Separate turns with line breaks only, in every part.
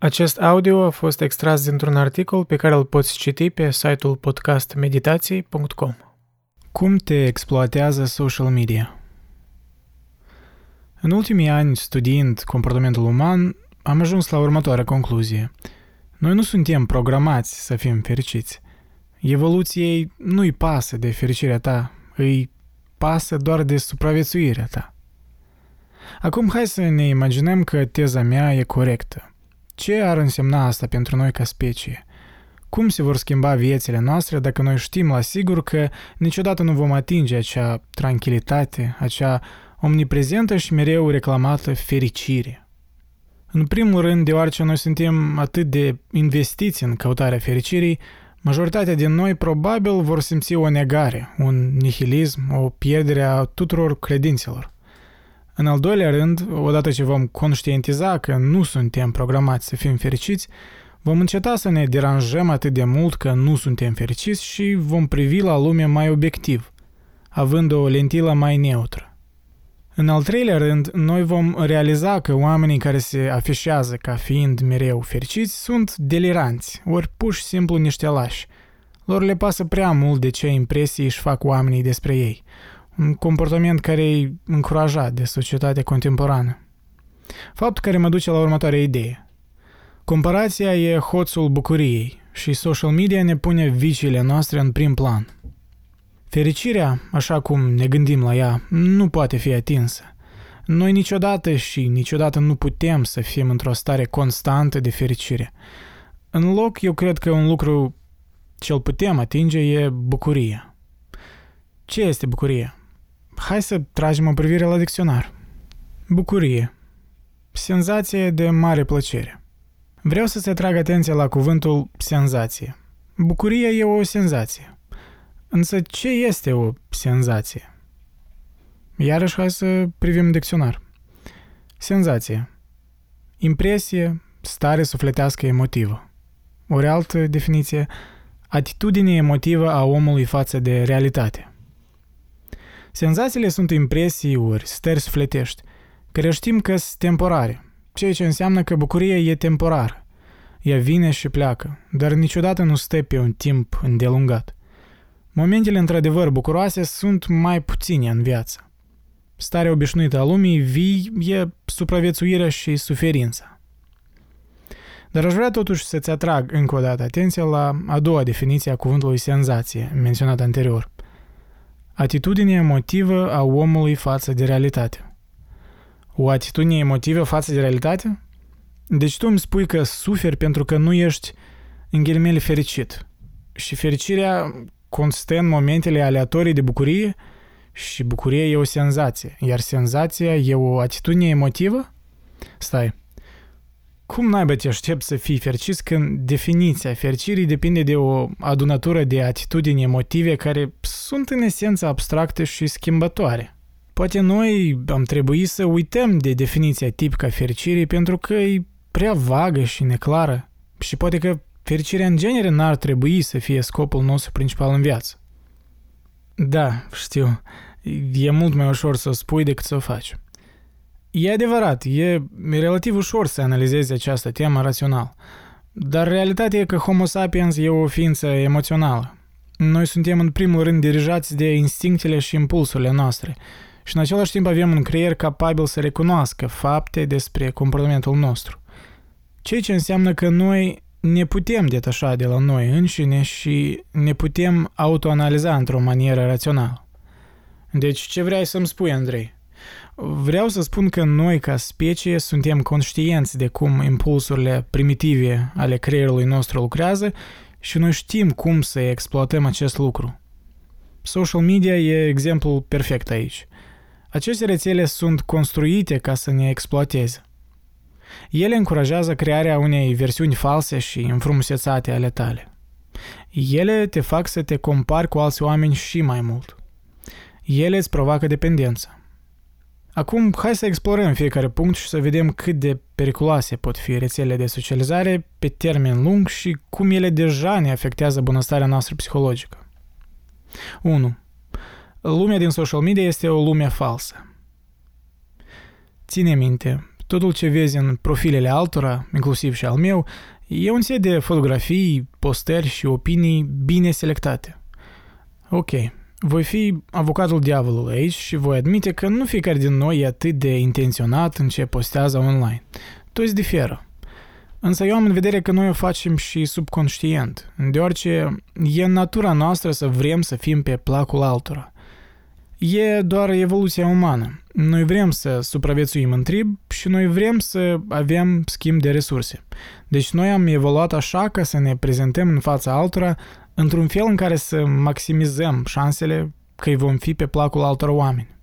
Acest audio a fost extras dintr-un articol pe care îl poți citi pe site-ul podcastmeditații.com. Cum te exploatează social media? În ultimii ani, studiind comportamentul uman, am ajuns la următoarea concluzie. Noi nu suntem programați să fim fericiți. Evoluției nu-i pasă de fericirea ta, îi pasă doar de supraviețuirea ta. Acum hai să ne imaginăm că teza mea e corectă. Ce ar însemna asta pentru noi ca specie? Cum se vor schimba viețile noastre dacă noi știm la sigur că niciodată nu vom atinge acea tranquilitate, acea omniprezentă și mereu reclamată fericire? În primul rând, deoarece noi suntem atât de investiți în căutarea fericirii, majoritatea din noi probabil vor simți o negare, un nihilism, o pierdere a tuturor credințelor. În al doilea rând, odată ce vom conștientiza că nu suntem programați să fim fericiți, vom înceta să ne deranjăm atât de mult că nu suntem fericiți și vom privi la lume mai obiectiv, având o lentilă mai neutră. În al treilea rând, noi vom realiza că oamenii care se afișează ca fiind mereu fericiți sunt deliranți, ori pur și simplu niște lași. Lor le pasă prea mult de ce impresii își fac oamenii despre ei, un comportament care e încurajat de societatea contemporană. Fapt care mă duce la următoarea idee. Comparația e hoțul bucuriei și social media ne pune viciile noastre în prim plan. Fericirea, așa cum ne gândim la ea, nu poate fi atinsă. Noi niciodată și niciodată nu putem să fim într-o stare constantă de fericire. În loc, eu cred că un lucru ce-l putem atinge e bucuria. Ce este bucuria? Hai să tragem o privire la dicționar. Bucurie. Senzație de mare plăcere. Vreau să-ți atrag atenția la cuvântul senzație. Bucuria e o senzație. Însă ce este o senzație? Iarăși hai să privim dicționar. Senzație. Impresie, stare sufletească emotivă. O altă definiție, atitudine emotivă a omului față de realitate. Senzațiile sunt impresii ori stări sufletești, care știm că sunt temporare, ceea ce înseamnă că bucuria e temporară. Ea vine și pleacă, dar niciodată nu stă pe un timp îndelungat. Momentele într-adevăr bucuroase sunt mai puține în viață. Starea obișnuită a lumii vii e supraviețuirea și suferința. Dar aș vrea totuși să-ți atrag încă o dată atenția la a doua definiție a cuvântului senzație, menționat anterior – Atitudinea emotivă a omului față de realitate. O atitudine emotivă față de realitate? Deci tu îmi spui că suferi pentru că nu ești în ghilimele fericit. Și fericirea constă în momentele aleatorii de bucurie și bucuria e o senzație, iar senzația e o atitudine emotivă? Stai, cum naiba te aștept să fii fericit când definiția fericirii depinde de o adunătură de atitudini emotive care sunt în esență abstracte și schimbătoare? Poate noi am trebuit să uităm de definiția tipică a fericirii pentru că e prea vagă și neclară și poate că fericirea în genere n-ar trebui să fie scopul nostru principal în viață. Da, știu, e mult mai ușor să o spui decât să o faci. E adevărat, e relativ ușor să analizezi această temă rațional. Dar realitatea e că Homo sapiens e o ființă emoțională. Noi suntem în primul rând dirijați de instinctele și impulsurile noastre și în același timp avem un creier capabil să recunoască fapte despre comportamentul nostru. Ceea ce înseamnă că noi ne putem detașa de la noi înșine și ne putem autoanaliza într-o manieră rațională. Deci ce vrei să-mi spui, Andrei? Vreau să spun că noi, ca specie, suntem conștienți de cum impulsurile primitive ale creierului nostru lucrează și noi știm cum să exploatăm acest lucru. Social media e exemplul perfect aici. Aceste rețele sunt construite ca să ne exploateze. Ele încurajează crearea unei versiuni false și înfrumusețate ale tale. Ele te fac să te compari cu alți oameni și mai mult. Ele îți provoacă dependență. Acum, hai să explorăm fiecare punct și să vedem cât de periculoase pot fi rețelele de socializare pe termen lung și cum ele deja ne afectează bunăstarea noastră psihologică. 1. Lumea din social media este o lume falsă. Ține minte, Totul ce vezi în profilele altora, inclusiv și al meu, e un set de fotografii, postări și opinii bine selectate. Ok, voi fi avocatul diavolului aici și voi admite că nu fiecare din noi e atât de intenționat în ce postează online. Toți diferă. Însă eu am în vedere că noi o facem și subconștient, deoarece e în natura noastră să vrem să fim pe placul altora. E doar evoluția umană. Noi vrem să supraviețuim în trib și noi vrem să avem schimb de resurse. Deci noi am evoluat așa ca să ne prezentăm în fața altora într-un fel în care să maximizăm șansele că îi vom fi pe placul altor oameni.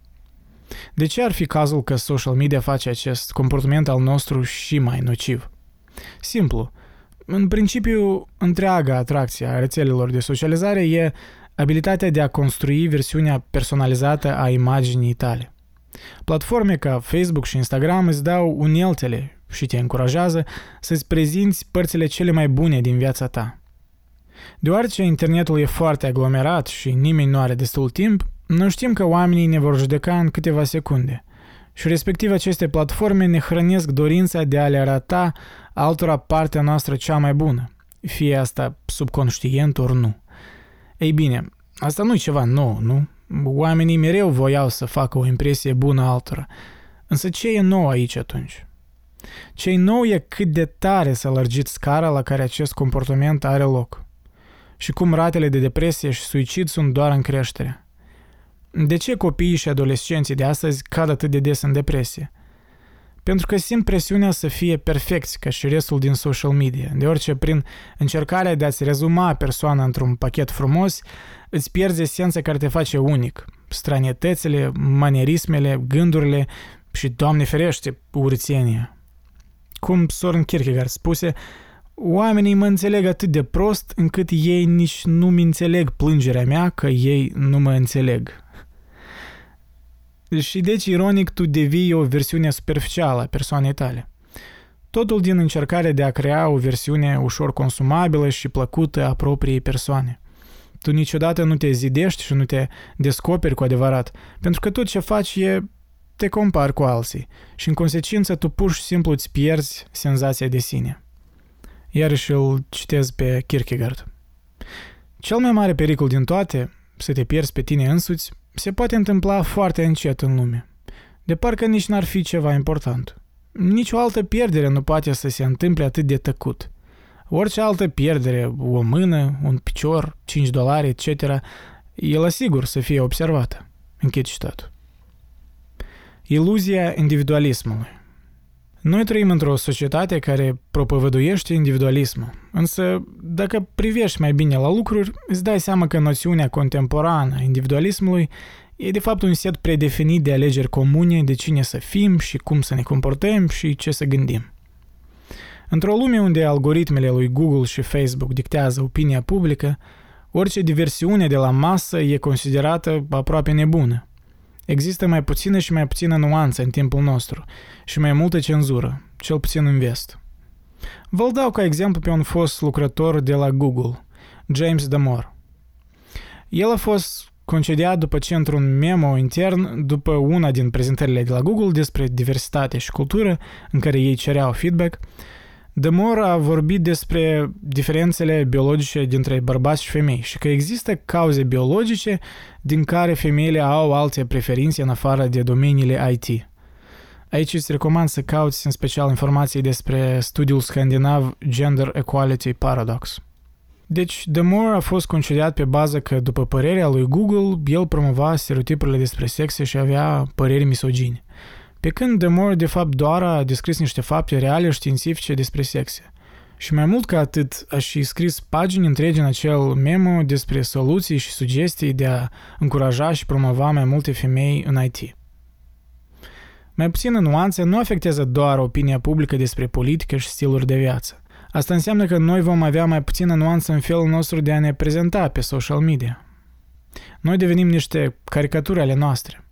De ce ar fi cazul că social media face acest comportament al nostru și mai nociv? Simplu. În principiu, întreaga atracție a rețelelor de socializare e abilitatea de a construi versiunea personalizată a imaginii tale. Platforme ca Facebook și Instagram îți dau uneltele și te încurajează să-ți prezinți părțile cele mai bune din viața ta. Deoarece internetul e foarte aglomerat și nimeni nu are destul timp, noi știm că oamenii ne vor judeca în câteva secunde. Și respectiv aceste platforme ne hrănesc dorința de a le arăta altora partea noastră cea mai bună, fie asta subconștient ori nu. Ei bine, asta nu e ceva nou, nu? Oamenii mereu voiau să facă o impresie bună altora. Însă ce e nou aici atunci? ce e nou e cât de tare s-a lărgit scara la care acest comportament are loc și cum ratele de depresie și suicid sunt doar în creștere. De ce copiii și adolescenții de astăzi cad atât de des în depresie? Pentru că simt presiunea să fie perfecți ca și restul din social media, deoarece prin încercarea de a-ți rezuma persoana într-un pachet frumos, îți pierzi esența care te face unic, stranietățile, manierismele, gândurile și, Doamne ferește, urțenia. Cum Soren Kierkegaard spuse, Oamenii mă înțeleg atât de prost încât ei nici nu-mi înțeleg plângerea mea că ei nu mă înțeleg. Și deci, ironic, tu devii o versiune superficială a persoanei tale. Totul din încercarea de a crea o versiune ușor consumabilă și plăcută a propriei persoane. Tu niciodată nu te zidești și nu te descoperi cu adevărat, pentru că tot ce faci e te compari cu alții și în consecință tu pur și simplu îți pierzi senzația de sine. Iarăși îl citez pe Kierkegaard. Cel mai mare pericol din toate, să te pierzi pe tine însuți, se poate întâmpla foarte încet în lume. De parcă nici n-ar fi ceva important. Nici o altă pierdere nu poate să se întâmple atât de tăcut. Orice altă pierdere, o mână, un picior, 5 dolari, etc., e la sigur să fie observată. Închid citatul. Iluzia individualismului. Noi trăim într-o societate care propovăduiește individualismul, însă dacă privești mai bine la lucruri, îți dai seama că noțiunea contemporană a individualismului e de fapt un set predefinit de alegeri comune de cine să fim și cum să ne comportăm și ce să gândim. Într-o lume unde algoritmele lui Google și Facebook dictează opinia publică, orice diversiune de la masă e considerată aproape nebună – Există mai puțină și mai puțină nuanță în timpul nostru și mai multă cenzură, cel puțin în vest. Vă dau ca exemplu pe un fost lucrător de la Google, James Damore. El a fost concediat după ce într-un memo intern, după una din prezentările de la Google despre diversitate și cultură, în care ei cereau feedback, Demore a vorbit despre diferențele biologice dintre bărbați și femei și că există cauze biologice din care femeile au alte preferințe în afară de domeniile IT. Aici îți recomand să cauți în special informații despre studiul scandinav Gender Equality Paradox. Deci, Demore a fost concediat pe bază că, după părerea lui Google, el promova stereotipurile despre sexe și avea păreri misogine pe când de Moore de fapt doar a descris niște fapte reale științifice despre sexe. Și mai mult ca atât, a și scris pagini întregi în acel memo despre soluții și sugestii de a încuraja și promova mai multe femei în IT. Mai puțină nuanțe nu afectează doar opinia publică despre politică și stiluri de viață. Asta înseamnă că noi vom avea mai puțină nuanță în felul nostru de a ne prezenta pe social media. Noi devenim niște caricaturi ale noastre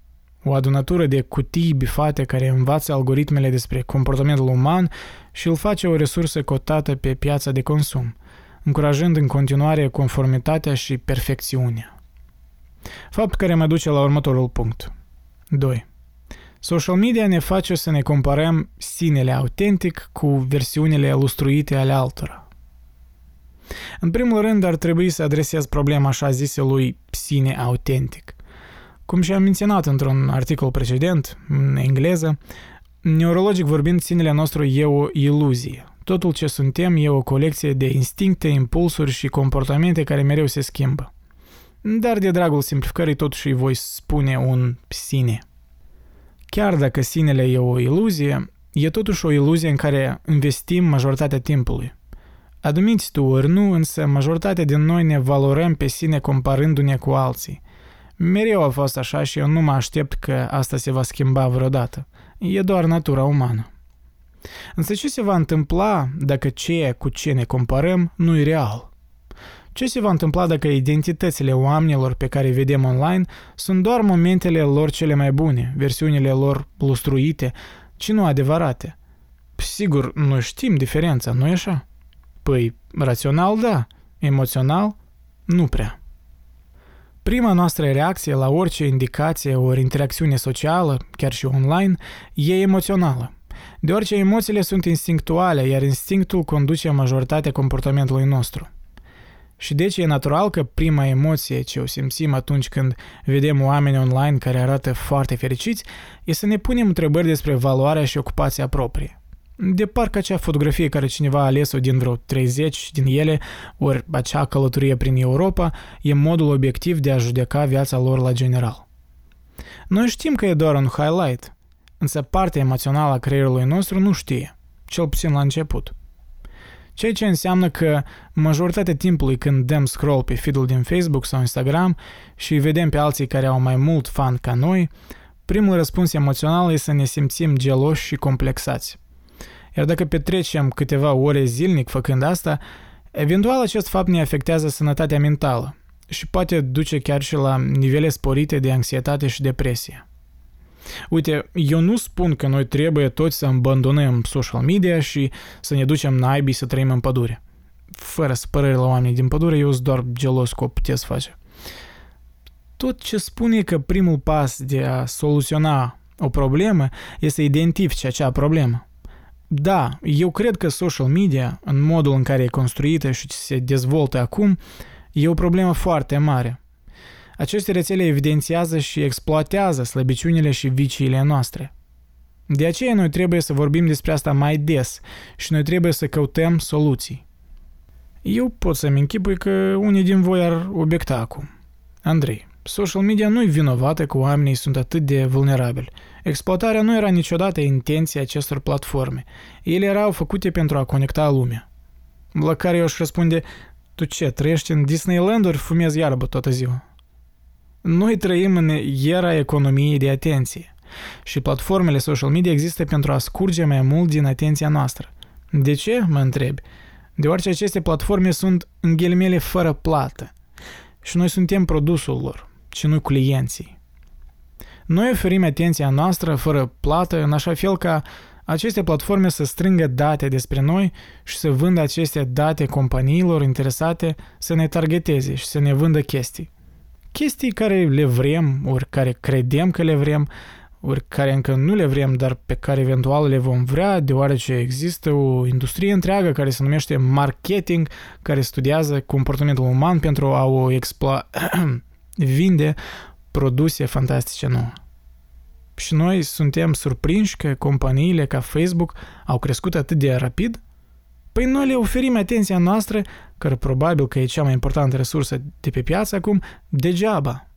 o adunătură de cutii bifate care învață algoritmele despre comportamentul uman și îl face o resursă cotată pe piața de consum, încurajând în continuare conformitatea și perfecțiunea. Fapt care mă duce la următorul punct. 2. Social media ne face să ne comparăm sinele autentic cu versiunile lustruite ale altora. În primul rând ar trebui să adresez problema așa ziselui sine autentic. Cum și-am menționat într-un articol precedent, în engleză, neurologic vorbind, sinele nostru e o iluzie. Totul ce suntem e o colecție de instincte, impulsuri și comportamente care mereu se schimbă. Dar de dragul simplificării totuși îi voi spune un sine. Chiar dacă sinele e o iluzie, e totuși o iluzie în care investim majoritatea timpului. Adumiți tu ori nu, însă majoritatea din noi ne valorăm pe sine comparându-ne cu alții. Mereu a fost așa și eu nu mă aștept că asta se va schimba vreodată. E doar natura umană. Însă ce se va întâmpla dacă ceea cu ce ne comparăm nu e real? Ce se va întâmpla dacă identitățile oamenilor pe care îi vedem online sunt doar momentele lor cele mai bune, versiunile lor lustruite, ci nu adevărate? Sigur, nu știm diferența, nu e așa? Păi, rațional da, emoțional nu prea. Prima noastră reacție la orice indicație ori interacțiune socială, chiar și online, e emoțională. Deoarece emoțiile sunt instinctuale, iar instinctul conduce majoritatea comportamentului nostru. Și deci e natural că prima emoție ce o simțim atunci când vedem oameni online care arată foarte fericiți e să ne punem întrebări despre valoarea și ocupația proprie. De parcă acea fotografie care cineva a ales-o din vreo 30 din ele, ori acea călătorie prin Europa, e modul obiectiv de a judeca viața lor la general. Noi știm că e doar un highlight, însă partea emoțională a creierului nostru nu știe, cel puțin la început. Ceea ce înseamnă că majoritatea timpului când dăm scroll pe feed din Facebook sau Instagram și vedem pe alții care au mai mult fan ca noi, primul răspuns emoțional e să ne simțim geloși și complexați. Iar dacă petrecem câteva ore zilnic făcând asta, eventual acest fapt ne afectează sănătatea mentală și poate duce chiar și la nivele sporite de anxietate și depresie. Uite, eu nu spun că noi trebuie toți să abandonăm social media și să ne ducem naibii să trăim în pădure. Fără spărări la oamenii din pădure, eu sunt doar gelos că o puteți face. Tot ce spune că primul pas de a soluționa o problemă este să identifici acea problemă. Da, eu cred că social media, în modul în care e construită și se dezvoltă acum, e o problemă foarte mare. Aceste rețele evidențiază și exploatează slăbiciunile și viciile noastre. De aceea noi trebuie să vorbim despre asta mai des și noi trebuie să căutăm soluții. Eu pot să-mi închipui că unii din voi ar obiecta acum. Andrei, social media nu-i vinovată că oamenii sunt atât de vulnerabili. Exploatarea nu era niciodată intenția acestor platforme. Ele erau făcute pentru a conecta lumea. La care eu aș răspunde, tu ce, trăiești în Disneyland ori fumezi iarbă toată ziua? Noi trăim în era economiei de atenție și platformele social media există pentru a scurge mai mult din atenția noastră. De ce, mă întrebi? Deoarece aceste platforme sunt în ghilimele fără plată și noi suntem produsul lor, și nu clienții. Noi oferim atenția noastră fără plată în așa fel ca aceste platforme să strângă date despre noi și să vândă aceste date companiilor interesate să ne targeteze și să ne vândă chestii chestii care le vrem, ori care credem că le vrem, ori care încă nu le vrem, dar pe care eventual le vom vrea, deoarece există o industrie întreagă care se numește marketing, care studiază comportamentul uman pentru a o exploa vinde produse fantastice nouă. Și noi suntem surprinși că companiile ca Facebook au crescut atât de rapid Păi noi le oferim atenția noastră, care probabil că e cea mai importantă resursă de pe piață acum, degeaba.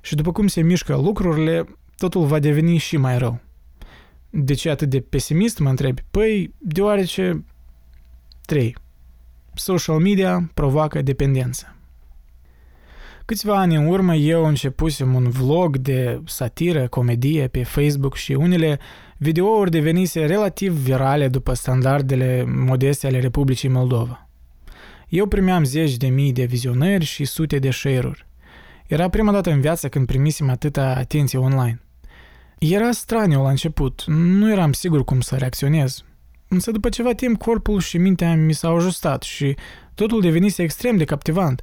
Și după cum se mișcă lucrurile, totul va deveni și mai rău. De ce atât de pesimist, mă întrebi? Păi, deoarece 3. Social media provoacă dependență. Câțiva ani în urmă eu începusem un vlog de satiră, comedie pe Facebook și unele videouri devenise relativ virale după standardele modeste ale Republicii Moldova. Eu primeam zeci de mii de vizionări și sute de share-uri. Era prima dată în viață când primisem atâta atenție online. Era straniu la început, nu eram sigur cum să reacționez. Însă după ceva timp corpul și mintea mi s-au ajustat și totul devenise extrem de captivant,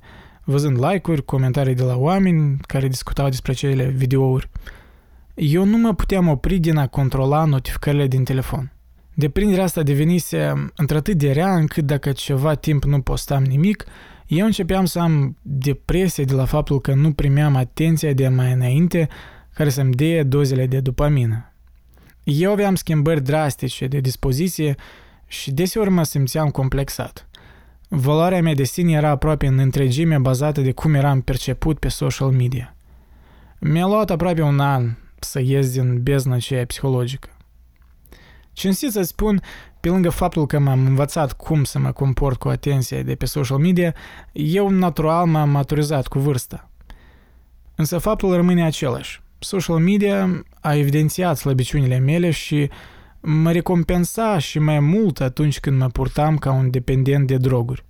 văzând like-uri, comentarii de la oameni care discutau despre cele videouri. eu nu mă puteam opri din a controla notificările din telefon. Deprinderea asta devenise într-atât de rea încât dacă ceva timp nu postam nimic, eu începeam să am depresie de la faptul că nu primeam atenția de mai înainte care să-mi dea dozele de dopamină. Eu aveam schimbări drastice de dispoziție și deseori mă simțeam complexat. Valoarea mea de sine era aproape în întregime bazată de cum eram perceput pe social media. Mi-a luat aproape un an să ies din bezna aceea psihologică. Cinstit să spun, pe lângă faptul că m-am învățat cum să mă comport cu atenție de pe social media, eu natural m-am maturizat cu vârsta. Însă faptul rămâne același. Social media a evidențiat slăbiciunile mele și mă recompensa și mai mult atunci când mă purtam ca un dependent de droguri.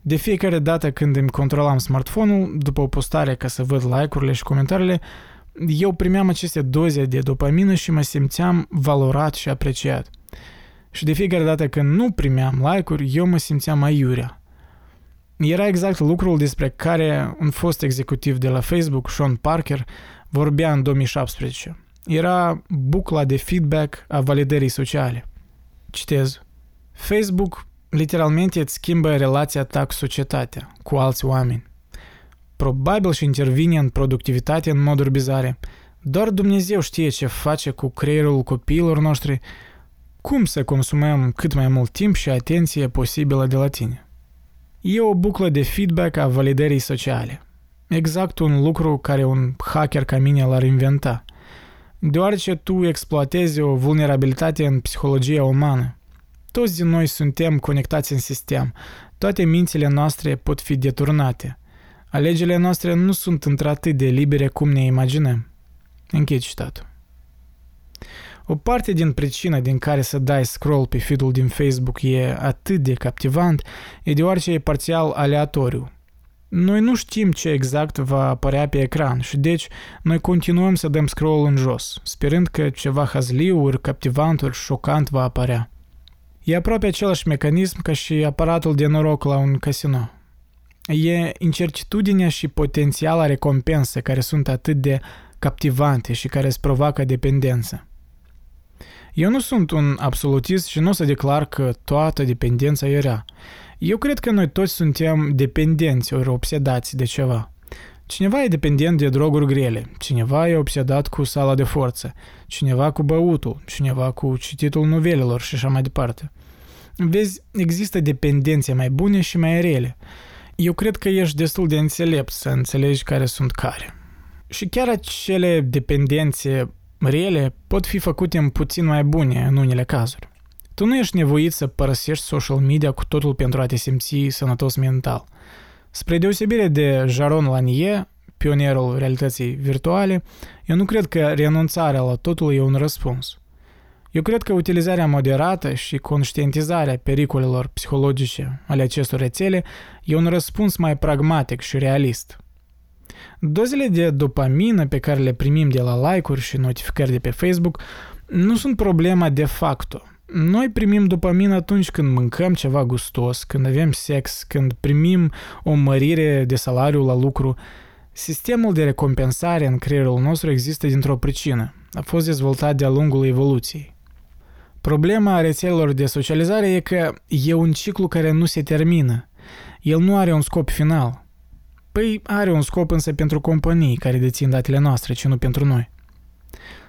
De fiecare dată când îmi controlam smartphone-ul, după o postare ca să văd like-urile și comentariile, eu primeam aceste doze de dopamină și mă simțeam valorat și apreciat. Și de fiecare dată când nu primeam like-uri, eu mă simțeam aiurea. Era exact lucrul despre care un fost executiv de la Facebook, Sean Parker, vorbea în 2017. Era bucla de feedback a validării sociale. Citez. Facebook literalmente îți schimbă relația ta cu societatea, cu alți oameni. Probabil și intervine în productivitate în moduri bizare. Doar Dumnezeu știe ce face cu creierul copiilor noștri, cum să consumăm cât mai mult timp și atenție posibilă de la tine. E o buclă de feedback a validării sociale. Exact un lucru care un hacker ca mine l-ar inventa. Deoarece tu exploatezi o vulnerabilitate în psihologia umană. Toți din noi suntem conectați în sistem. Toate mințile noastre pot fi deturnate – Alegerile noastre nu sunt într-atât de libere cum ne imaginăm. Închei citatul. O parte din pricina din care să dai scroll pe feed-ul din Facebook e atât de captivant e deoarece e parțial aleatoriu. Noi nu știm ce exact va apărea pe ecran și deci noi continuăm să dăm scroll în jos, sperând că ceva hazliu, ori captivant, ori șocant va apărea. E aproape același mecanism ca și aparatul de noroc la un casino e incertitudinea și potențiala recompensă care sunt atât de captivante și care îți provoacă dependență. Eu nu sunt un absolutist și nu o să declar că toată dependența e rea. Eu cred că noi toți suntem dependenți ori obsedați de ceva. Cineva e dependent de droguri grele, cineva e obsedat cu sala de forță, cineva cu băutul, cineva cu cititul novelelor și așa mai departe. Vezi, există dependențe mai bune și mai rele. Eu cred că ești destul de înțelept să înțelegi care sunt care. Și chiar acele dependențe rele pot fi făcute în puțin mai bune în unele cazuri. Tu nu ești nevoit să părăsești social media cu totul pentru a te simți sănătos mental. Spre deosebire de Jaron Lanier, pionierul realității virtuale, eu nu cred că renunțarea la totul e un răspuns. Eu cred că utilizarea moderată și conștientizarea pericolelor psihologice ale acestor rețele e un răspuns mai pragmatic și realist. Dozele de dopamină pe care le primim de la like-uri și notificări de pe Facebook nu sunt problema de facto. Noi primim dopamină atunci când mâncăm ceva gustos, când avem sex, când primim o mărire de salariu la lucru. Sistemul de recompensare în creierul nostru există dintr-o pricină. A fost dezvoltat de-a lungul evoluției. Problema rețelelor de socializare e că e un ciclu care nu se termină. El nu are un scop final. Păi are un scop însă pentru companii care dețin datele noastre, ci nu pentru noi.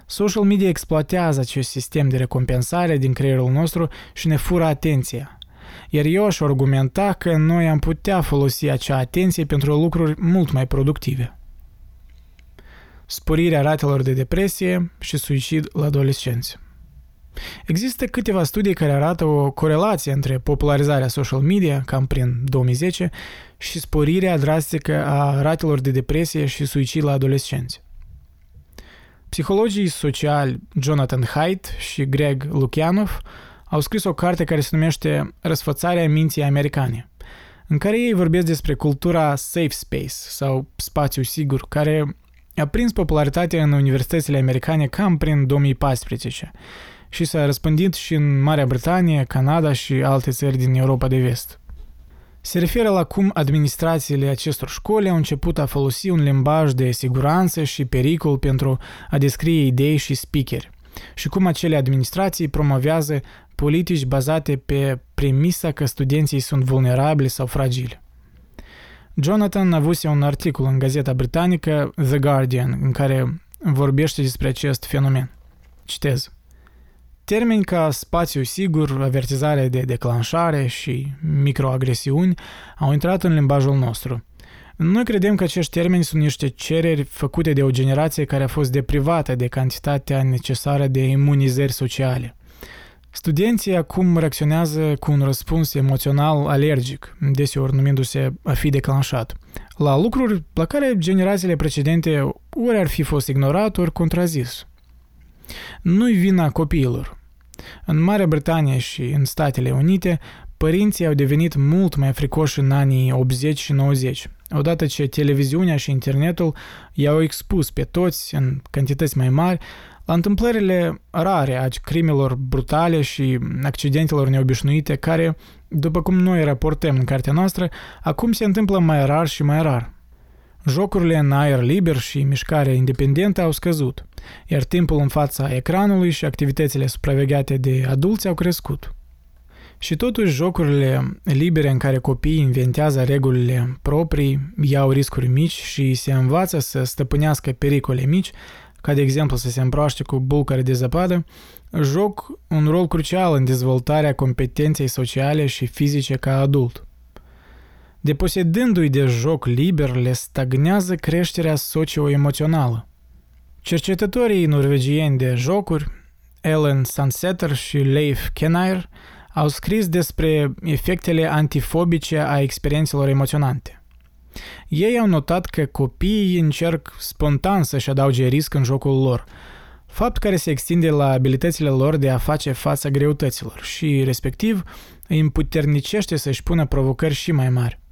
Social media exploatează acest sistem de recompensare din creierul nostru și ne fură atenția. Iar eu aș argumenta că noi am putea folosi acea atenție pentru lucruri mult mai productive. Sporirea ratelor de depresie și suicid la adolescenți. Există câteva studii care arată o corelație între popularizarea social media, cam prin 2010, și sporirea drastică a ratelor de depresie și suicid la adolescenți. Psihologii sociali Jonathan Haidt și Greg Lukianov au scris o carte care se numește Răsfățarea minții americane, în care ei vorbesc despre cultura safe space sau spațiu sigur, care a prins popularitate în universitățile americane cam prin 2014 și s-a răspândit și în Marea Britanie, Canada și alte țări din Europa de Vest. Se referă la cum administrațiile acestor școli au început a folosi un limbaj de siguranță și pericol pentru a descrie idei și speakeri și cum acele administrații promovează politici bazate pe premisa că studenții sunt vulnerabili sau fragili. Jonathan avuse un articol în gazeta britanică The Guardian în care vorbește despre acest fenomen. Citez. Termeni ca spațiu sigur, avertizare de declanșare și microagresiuni au intrat în limbajul nostru. Noi credem că acești termeni sunt niște cereri făcute de o generație care a fost deprivată de cantitatea necesară de imunizări sociale. Studenții acum reacționează cu un răspuns emoțional alergic, deseori numindu-se a fi declanșat, la lucruri la care generațiile precedente ori ar fi fost ignorat, ori contrazis. Nu-i vina copiilor. În Marea Britanie și în Statele Unite, părinții au devenit mult mai fricoși în anii 80 și 90, odată ce televiziunea și internetul i-au expus pe toți, în cantități mai mari, la întâmplările rare a crimelor brutale și accidentelor neobișnuite care, după cum noi raportăm în cartea noastră, acum se întâmplă mai rar și mai rar. Jocurile în aer liber și mișcarea independentă au scăzut, iar timpul în fața ecranului și activitățile supravegheate de adulți au crescut. Și totuși jocurile libere în care copiii inventează regulile proprii, iau riscuri mici și se învață să stăpânească pericole mici, ca de exemplu să se împroaște cu bulcare de zăpadă, joc un rol crucial în dezvoltarea competenței sociale și fizice ca adult. Deposedându-i de joc liber, le stagnează creșterea socio-emoțională. Cercetătorii norvegieni de jocuri, Ellen Sunsetter și Leif Kennair, au scris despre efectele antifobice a experiențelor emoționante. Ei au notat că copiii încerc spontan să-și adauge risc în jocul lor, fapt care se extinde la abilitățile lor de a face față greutăților și, respectiv, îi împuternicește să-și pună provocări și mai mari.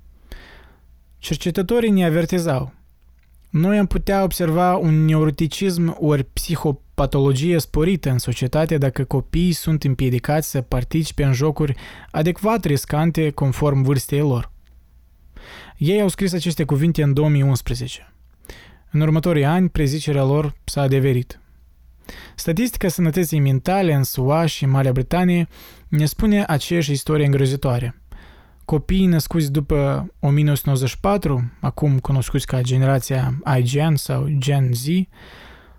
Cercetătorii ne avertizau. Noi am putea observa un neuroticism ori psihopatologie sporită în societate dacă copiii sunt împiedicați să participe în jocuri adecvat riscante conform vârstei lor. Ei au scris aceste cuvinte în 2011. În următorii ani, prezicerea lor s-a adeverit. Statistica sănătății mentale în SUA și Marea Britanie ne spune aceeași istorie îngrozitoare. Copiii născuți după 1994, acum cunoscuți ca generația IGN sau Gen Z,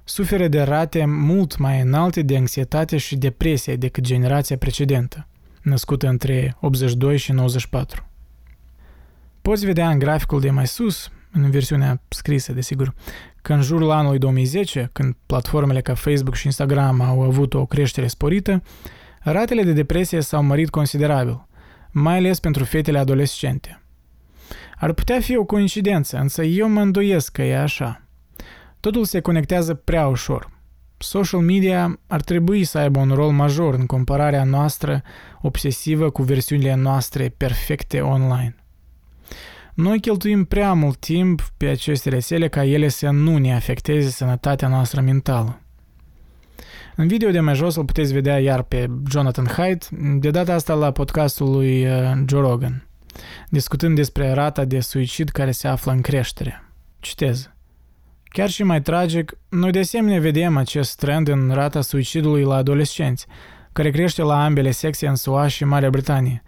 suferă de rate mult mai înalte de anxietate și depresie decât generația precedentă, născută între 82 și 94. Poți vedea în graficul de mai sus, în versiunea scrisă, desigur, că în jurul anului 2010, când platformele ca Facebook și Instagram au avut o creștere sporită, ratele de depresie s-au mărit considerabil, mai ales pentru fetele adolescente. Ar putea fi o coincidență, însă eu mă îndoiesc că e așa. Totul se conectează prea ușor. Social media ar trebui să aibă un rol major în compararea noastră obsesivă cu versiunile noastre perfecte online. Noi cheltuim prea mult timp pe aceste rețele ca ele să nu ne afecteze sănătatea noastră mentală. În video de mai jos îl puteți vedea iar pe Jonathan Haidt, de data asta la podcastul lui uh, Joe Rogan, discutând despre rata de suicid care se află în creștere. Citez. Chiar și mai tragic, noi de asemenea vedem acest trend în rata suicidului la adolescenți, care crește la ambele sexe în SUA și Marea Britanie,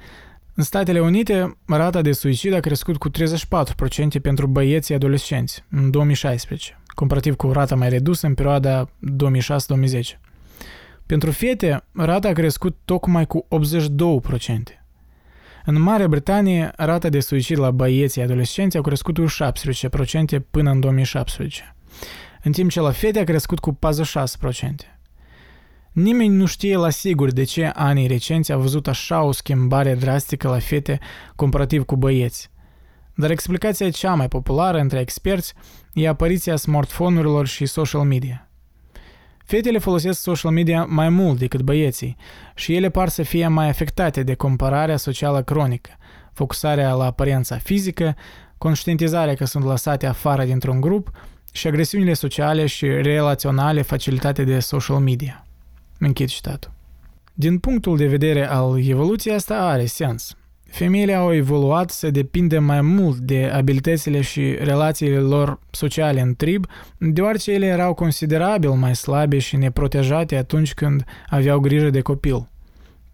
în Statele Unite, rata de suicid a crescut cu 34% pentru băieții adolescenți în 2016, comparativ cu rata mai redusă în perioada 2006-2010. Pentru fete, rata a crescut tocmai cu 82%. În Marea Britanie, rata de suicid la băieții adolescenți a crescut cu 17% până în 2017, în timp ce la fete a crescut cu 46%. Nimeni nu știe la sigur de ce anii recenți au văzut așa o schimbare drastică la fete comparativ cu băieți. Dar explicația cea mai populară între experți e apariția smartphone-urilor și social media. Fetele folosesc social media mai mult decât băieții și ele par să fie mai afectate de compararea socială cronică, focusarea la aparența fizică, conștientizarea că sunt lăsate afară dintr-un grup și agresiunile sociale și relaționale facilitate de social media. Închid citatul. Din punctul de vedere al evoluției, asta are sens. Femeile au evoluat să depindă mai mult de abilitățile și relațiile lor sociale în trib, deoarece ele erau considerabil mai slabe și neprotejate atunci când aveau grijă de copil.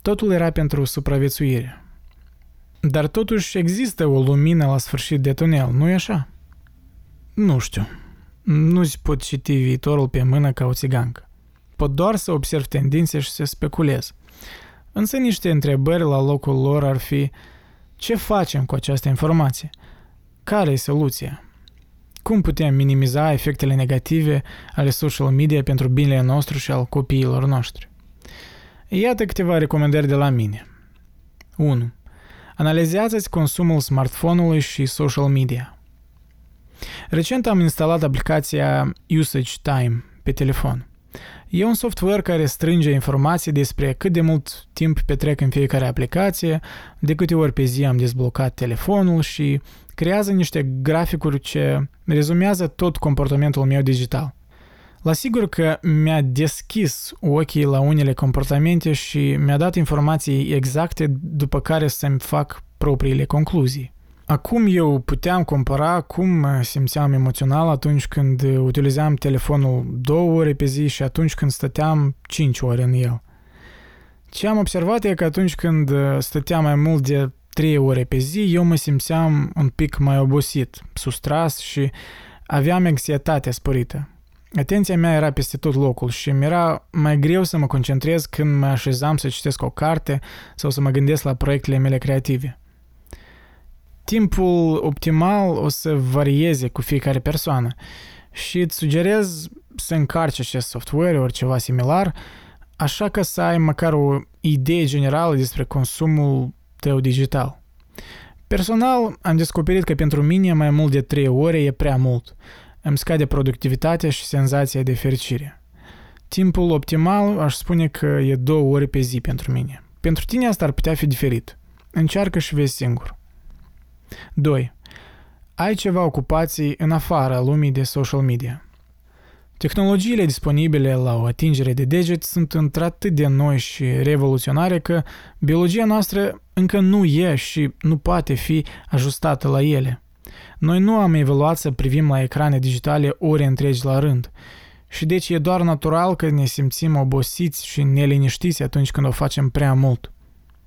Totul era pentru supraviețuire. Dar totuși există o lumină la sfârșit de tunel, nu-i așa? Nu știu. Nu-ți pot citi viitorul pe mână ca o țigancă. Pot doar să observ tendințe și să speculez. Însă niște întrebări la locul lor ar fi ce facem cu această informație? Care e soluția? Cum putem minimiza efectele negative ale social media pentru binele nostru și al copiilor noștri? Iată câteva recomandări de la mine. 1. Analizează-ți consumul smartphone-ului și social media. Recent am instalat aplicația Usage Time pe telefon. E un software care strânge informații despre cât de mult timp petrec în fiecare aplicație, de câte ori pe zi am dezblocat telefonul și creează niște graficuri ce rezumează tot comportamentul meu digital. La sigur că mi-a deschis ochii la unele comportamente și mi-a dat informații exacte după care să-mi fac propriile concluzii. Acum eu puteam compara cum simțeam emoțional atunci când utilizam telefonul două ore pe zi și atunci când stăteam 5 ore în el. Ce am observat e că atunci când stăteam mai mult de 3 ore pe zi, eu mă simțeam un pic mai obosit, sustras și aveam anxietate sporită. Atenția mea era peste tot locul și mi era mai greu să mă concentrez când mă așezam să citesc o carte sau să mă gândesc la proiectele mele creative. Timpul optimal o să varieze cu fiecare persoană și îți sugerez să încarci acest software ori ceva similar, așa că să ai măcar o idee generală despre consumul tău digital. Personal, am descoperit că pentru mine mai mult de 3 ore e prea mult. Îmi scade productivitatea și senzația de fericire. Timpul optimal aș spune că e 2 ore pe zi pentru mine. Pentru tine asta ar putea fi diferit. Încearcă și vezi singur. 2. Ai ceva ocupații în afara lumii de social media. Tehnologiile disponibile la o atingere de deget sunt într-atât de noi și revoluționare că biologia noastră încă nu e și nu poate fi ajustată la ele. Noi nu am evoluat să privim la ecrane digitale ore întregi la rând. Și deci e doar natural că ne simțim obosiți și neliniștiți atunci când o facem prea mult.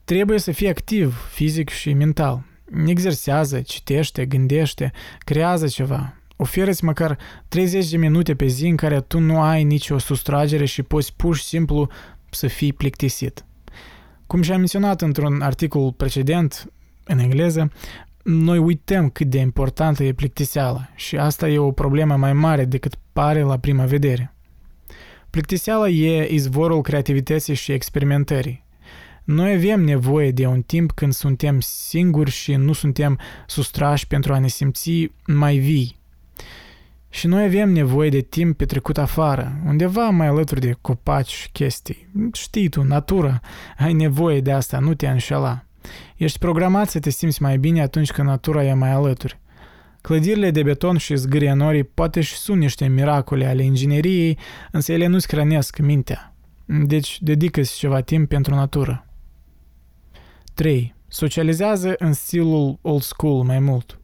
Trebuie să fii activ, fizic și mental exersează, citește, gândește, creează ceva. Oferă-ți măcar 30 de minute pe zi în care tu nu ai nicio sustragere și poți pur și simplu să fii plictisit. Cum și-am menționat într-un articol precedent, în engleză, noi uităm cât de importantă e plictiseala și asta e o problemă mai mare decât pare la prima vedere. Plictiseala e izvorul creativității și experimentării. Noi avem nevoie de un timp când suntem singuri și nu suntem sustrași pentru a ne simți mai vii. Și noi avem nevoie de timp petrecut afară, undeva mai alături de copaci și chestii. Știi tu, natura, ai nevoie de asta, nu te înșela. Ești programat să te simți mai bine atunci când natura e mai alături. Clădirile de beton și zgârienorii poate și sunt niște miracole ale ingineriei, însă ele nu-ți hrănesc mintea. Deci dedică-ți ceva timp pentru natură. 3. Socializează în stilul old school mai mult.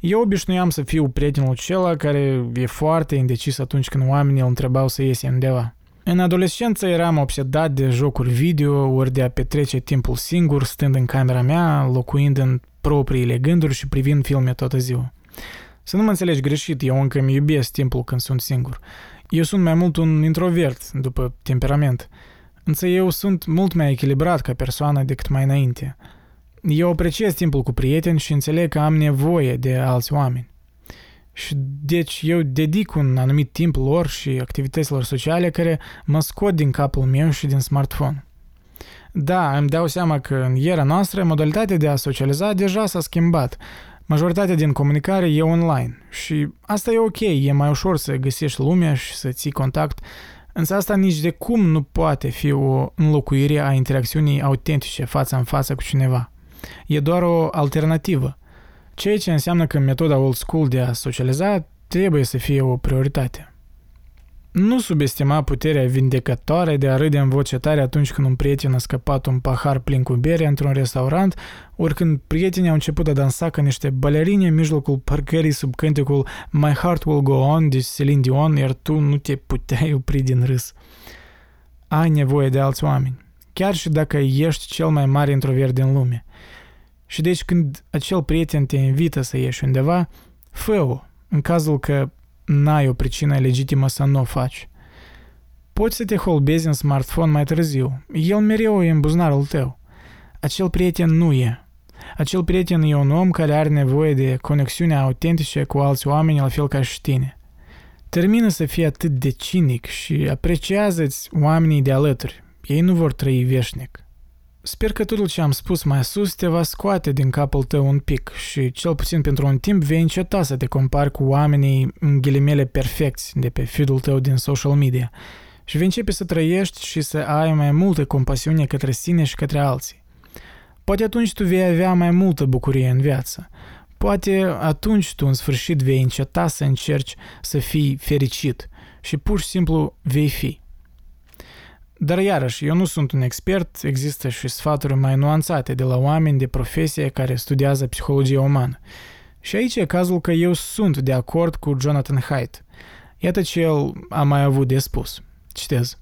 Eu obișnuiam să fiu prietenul acela care e foarte indecis atunci când oamenii îl întrebau să iese undeva. În adolescență eram obsedat de jocuri video, ori de a petrece timpul singur, stând în camera mea, locuind în propriile gânduri și privind filme toată ziua. Să nu mă înțelegi greșit, eu încă îmi iubesc timpul când sunt singur. Eu sunt mai mult un introvert, după temperament. Însă eu sunt mult mai echilibrat ca persoană decât mai înainte. Eu apreciez timpul cu prieteni și înțeleg că am nevoie de alți oameni. Și deci eu dedic un anumit timp lor și activităților sociale care mă scot din capul meu și din smartphone. Da, îmi dau seama că în era noastră modalitatea de a socializa deja s-a schimbat. Majoritatea din comunicare e online și asta e ok, e mai ușor să găsești lumea și să ții contact Însă asta nici de cum nu poate fi o înlocuire a interacțiunii autentice față în față cu cineva. E doar o alternativă. Ceea ce înseamnă că metoda old school de a socializa trebuie să fie o prioritate. Nu subestima puterea vindecătoare de a râde în voce tare atunci când un prieten a scăpat un pahar plin cu bere într-un restaurant, ori când prietenii au început a dansa ca niște balerine în mijlocul parcării sub cânticul My Heart Will Go On de Celine Dion, iar tu nu te puteai opri din râs. Ai nevoie de alți oameni, chiar și dacă ești cel mai mare introvert din lume. Și deci când acel prieten te invită să ieși undeva, fă-o, în cazul că n-ai o pricină legitimă să nu o faci. Poți să te holbezi în smartphone mai târziu. El mereu e în buzunarul tău. Acel prieten nu e. Acel prieten e un om care are nevoie de conexiune autentice cu alți oameni la fel ca și tine. Termină să fii atât de cinic și apreciază-ți oamenii de alături. Ei nu vor trăi veșnic. Sper că totul ce am spus mai sus te va scoate din capul tău un pic și cel puțin pentru un timp vei înceta să te compari cu oamenii în ghilimele perfecți de pe feed-ul tău din social media și vei începe să trăiești și să ai mai multă compasiune către sine și către alții. Poate atunci tu vei avea mai multă bucurie în viață. Poate atunci tu în sfârșit vei înceta să încerci să fii fericit și pur și simplu vei fi. Dar iarăși, eu nu sunt un expert, există și sfaturi mai nuanțate de la oameni de profesie care studiază psihologia umană. Și aici e cazul că eu sunt de acord cu Jonathan Haidt. Iată ce el a mai avut de spus. Citez.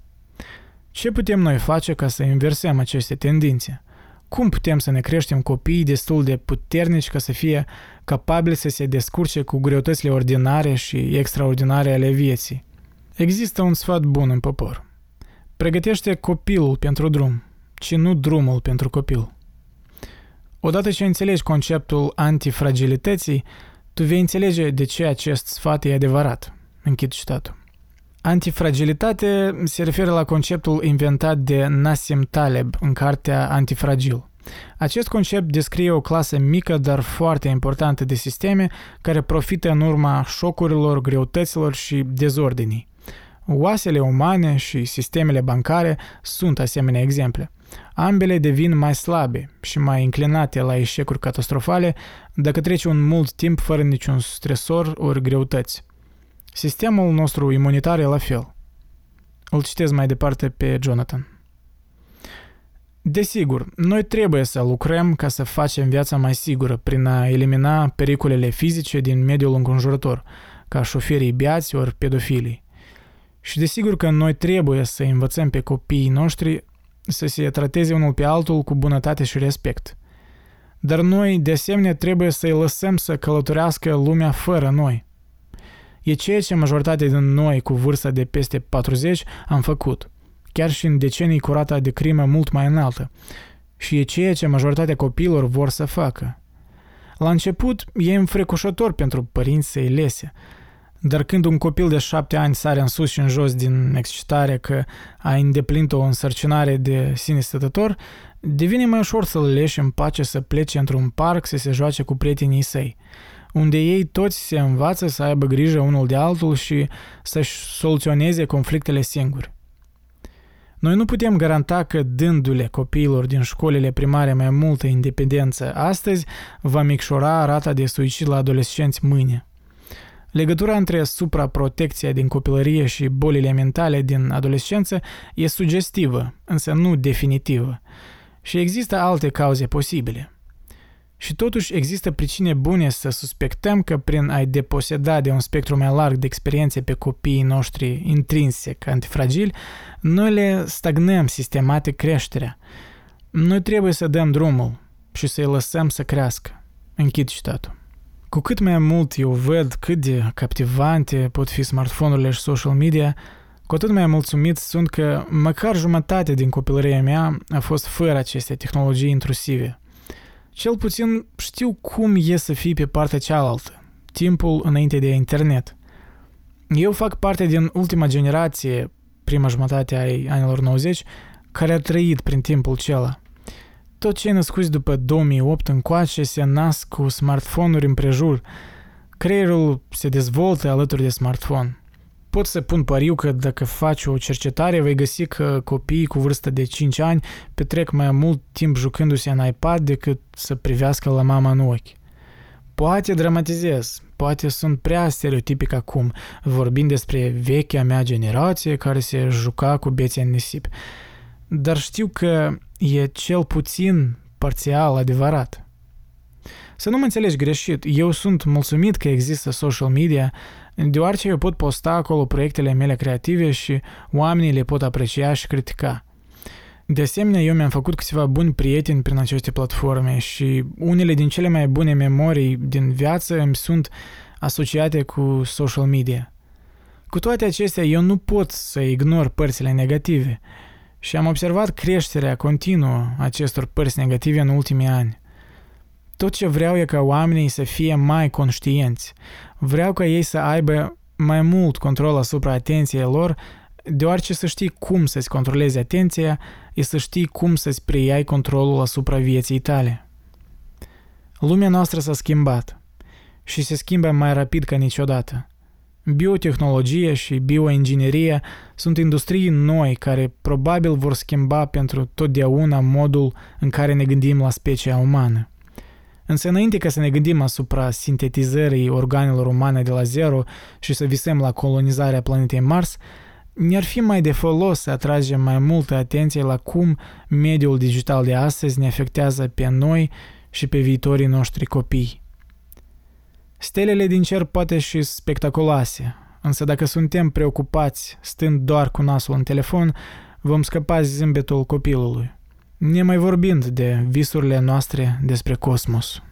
Ce putem noi face ca să inversăm aceste tendințe? Cum putem să ne creștem copiii destul de puternici ca să fie capabili să se descurce cu greutățile ordinare și extraordinare ale vieții? Există un sfat bun în popor – Pregătește copilul pentru drum, ci nu drumul pentru copil. Odată ce înțelegi conceptul antifragilității, tu vei înțelege de ce acest sfat e adevărat. Închid citatul. Antifragilitate se referă la conceptul inventat de Nassim Taleb în cartea Antifragil. Acest concept descrie o clasă mică, dar foarte importantă de sisteme care profită în urma șocurilor, greutăților și dezordinii. Oasele umane și sistemele bancare sunt asemenea exemple. Ambele devin mai slabe și mai înclinate la eșecuri catastrofale dacă trece un mult timp fără niciun stresor ori greutăți. Sistemul nostru imunitar e la fel. Îl citesc mai departe pe Jonathan. Desigur, noi trebuie să lucrăm ca să facem viața mai sigură prin a elimina pericolele fizice din mediul înconjurător, ca șoferii beați ori pedofilii. Și desigur că noi trebuie să învățăm pe copiii noștri să se trateze unul pe altul cu bunătate și respect. Dar noi, de asemenea, trebuie să-i lăsăm să călătorească lumea fără noi. E ceea ce majoritatea din noi cu vârsta de peste 40 am făcut, chiar și în decenii cu rata de crimă mult mai înaltă. Și e ceea ce majoritatea copiilor vor să facă. La început e înfricoșător pentru părinți să-i lese, dar când un copil de șapte ani sare în sus și în jos din excitare că a îndeplinit o însărcinare de sine stătător, devine mai ușor să-l leși în pace să plece într-un parc să se joace cu prietenii săi, unde ei toți se învață să aibă grijă unul de altul și să-și soluționeze conflictele singuri. Noi nu putem garanta că dându-le copiilor din școlile primare mai multă independență astăzi, va micșora rata de suicid la adolescenți mâine. Legătura între supraprotecția din copilărie și bolile mentale din adolescență e sugestivă, însă nu definitivă. Și există alte cauze posibile. Și totuși există pricine bune să suspectăm că prin a-i deposeda de un spectru mai larg de experiențe pe copiii noștri intrinsec antifragili, noi le stagnăm sistematic creșterea. Noi trebuie să dăm drumul și să-i lăsăm să crească. Închid citatul. Cu cât mai mult eu văd cât de captivante pot fi smartphone-urile și social media, cu atât mai mulțumit sunt că măcar jumătate din copilăria mea a fost fără aceste tehnologii intrusive. Cel puțin știu cum e să fii pe partea cealaltă, timpul înainte de internet. Eu fac parte din ultima generație, prima jumătate a anilor 90, care a trăit prin timpul cela. Tot cei născuți după 2008 încoace se nasc cu smartphone-uri împrejur. Creierul se dezvoltă alături de smartphone. Pot să pun pariu că dacă faci o cercetare, vei găsi că copiii cu vârstă de 5 ani petrec mai mult timp jucându-se în iPad decât să privească la mama în ochi. Poate dramatizez, poate sunt prea stereotipic acum, vorbind despre vechea mea generație care se juca cu bețe în nisip. Dar știu că e cel puțin parțial adevărat. Să nu mă înțelegi greșit, eu sunt mulțumit că există social media, deoarece eu pot posta acolo proiectele mele creative și oamenii le pot aprecia și critica. De asemenea, eu mi-am făcut câțiva buni prieteni prin aceste platforme și unele din cele mai bune memorii din viață îmi sunt asociate cu social media. Cu toate acestea, eu nu pot să ignor părțile negative și am observat creșterea continuă acestor părți negative în ultimii ani. Tot ce vreau e ca oamenii să fie mai conștienți. Vreau ca ei să aibă mai mult control asupra atenției lor, deoarece să știi cum să-ți controlezi atenția e să știi cum să-ți preiai controlul asupra vieții tale. Lumea noastră s-a schimbat și se schimbă mai rapid ca niciodată. Biotehnologia și bioingineria sunt industrii noi care probabil vor schimba pentru totdeauna modul în care ne gândim la specia umană. Însă înainte ca să ne gândim asupra sintetizării organelor umane de la zero și să visăm la colonizarea planetei Mars, ne-ar fi mai de folos să atragem mai multă atenție la cum mediul digital de astăzi ne afectează pe noi și pe viitorii noștri copii. Stelele din cer poate și spectaculoase, însă dacă suntem preocupați stând doar cu nasul în telefon, vom scăpa zâmbetul copilului, nemai vorbind de visurile noastre despre cosmos.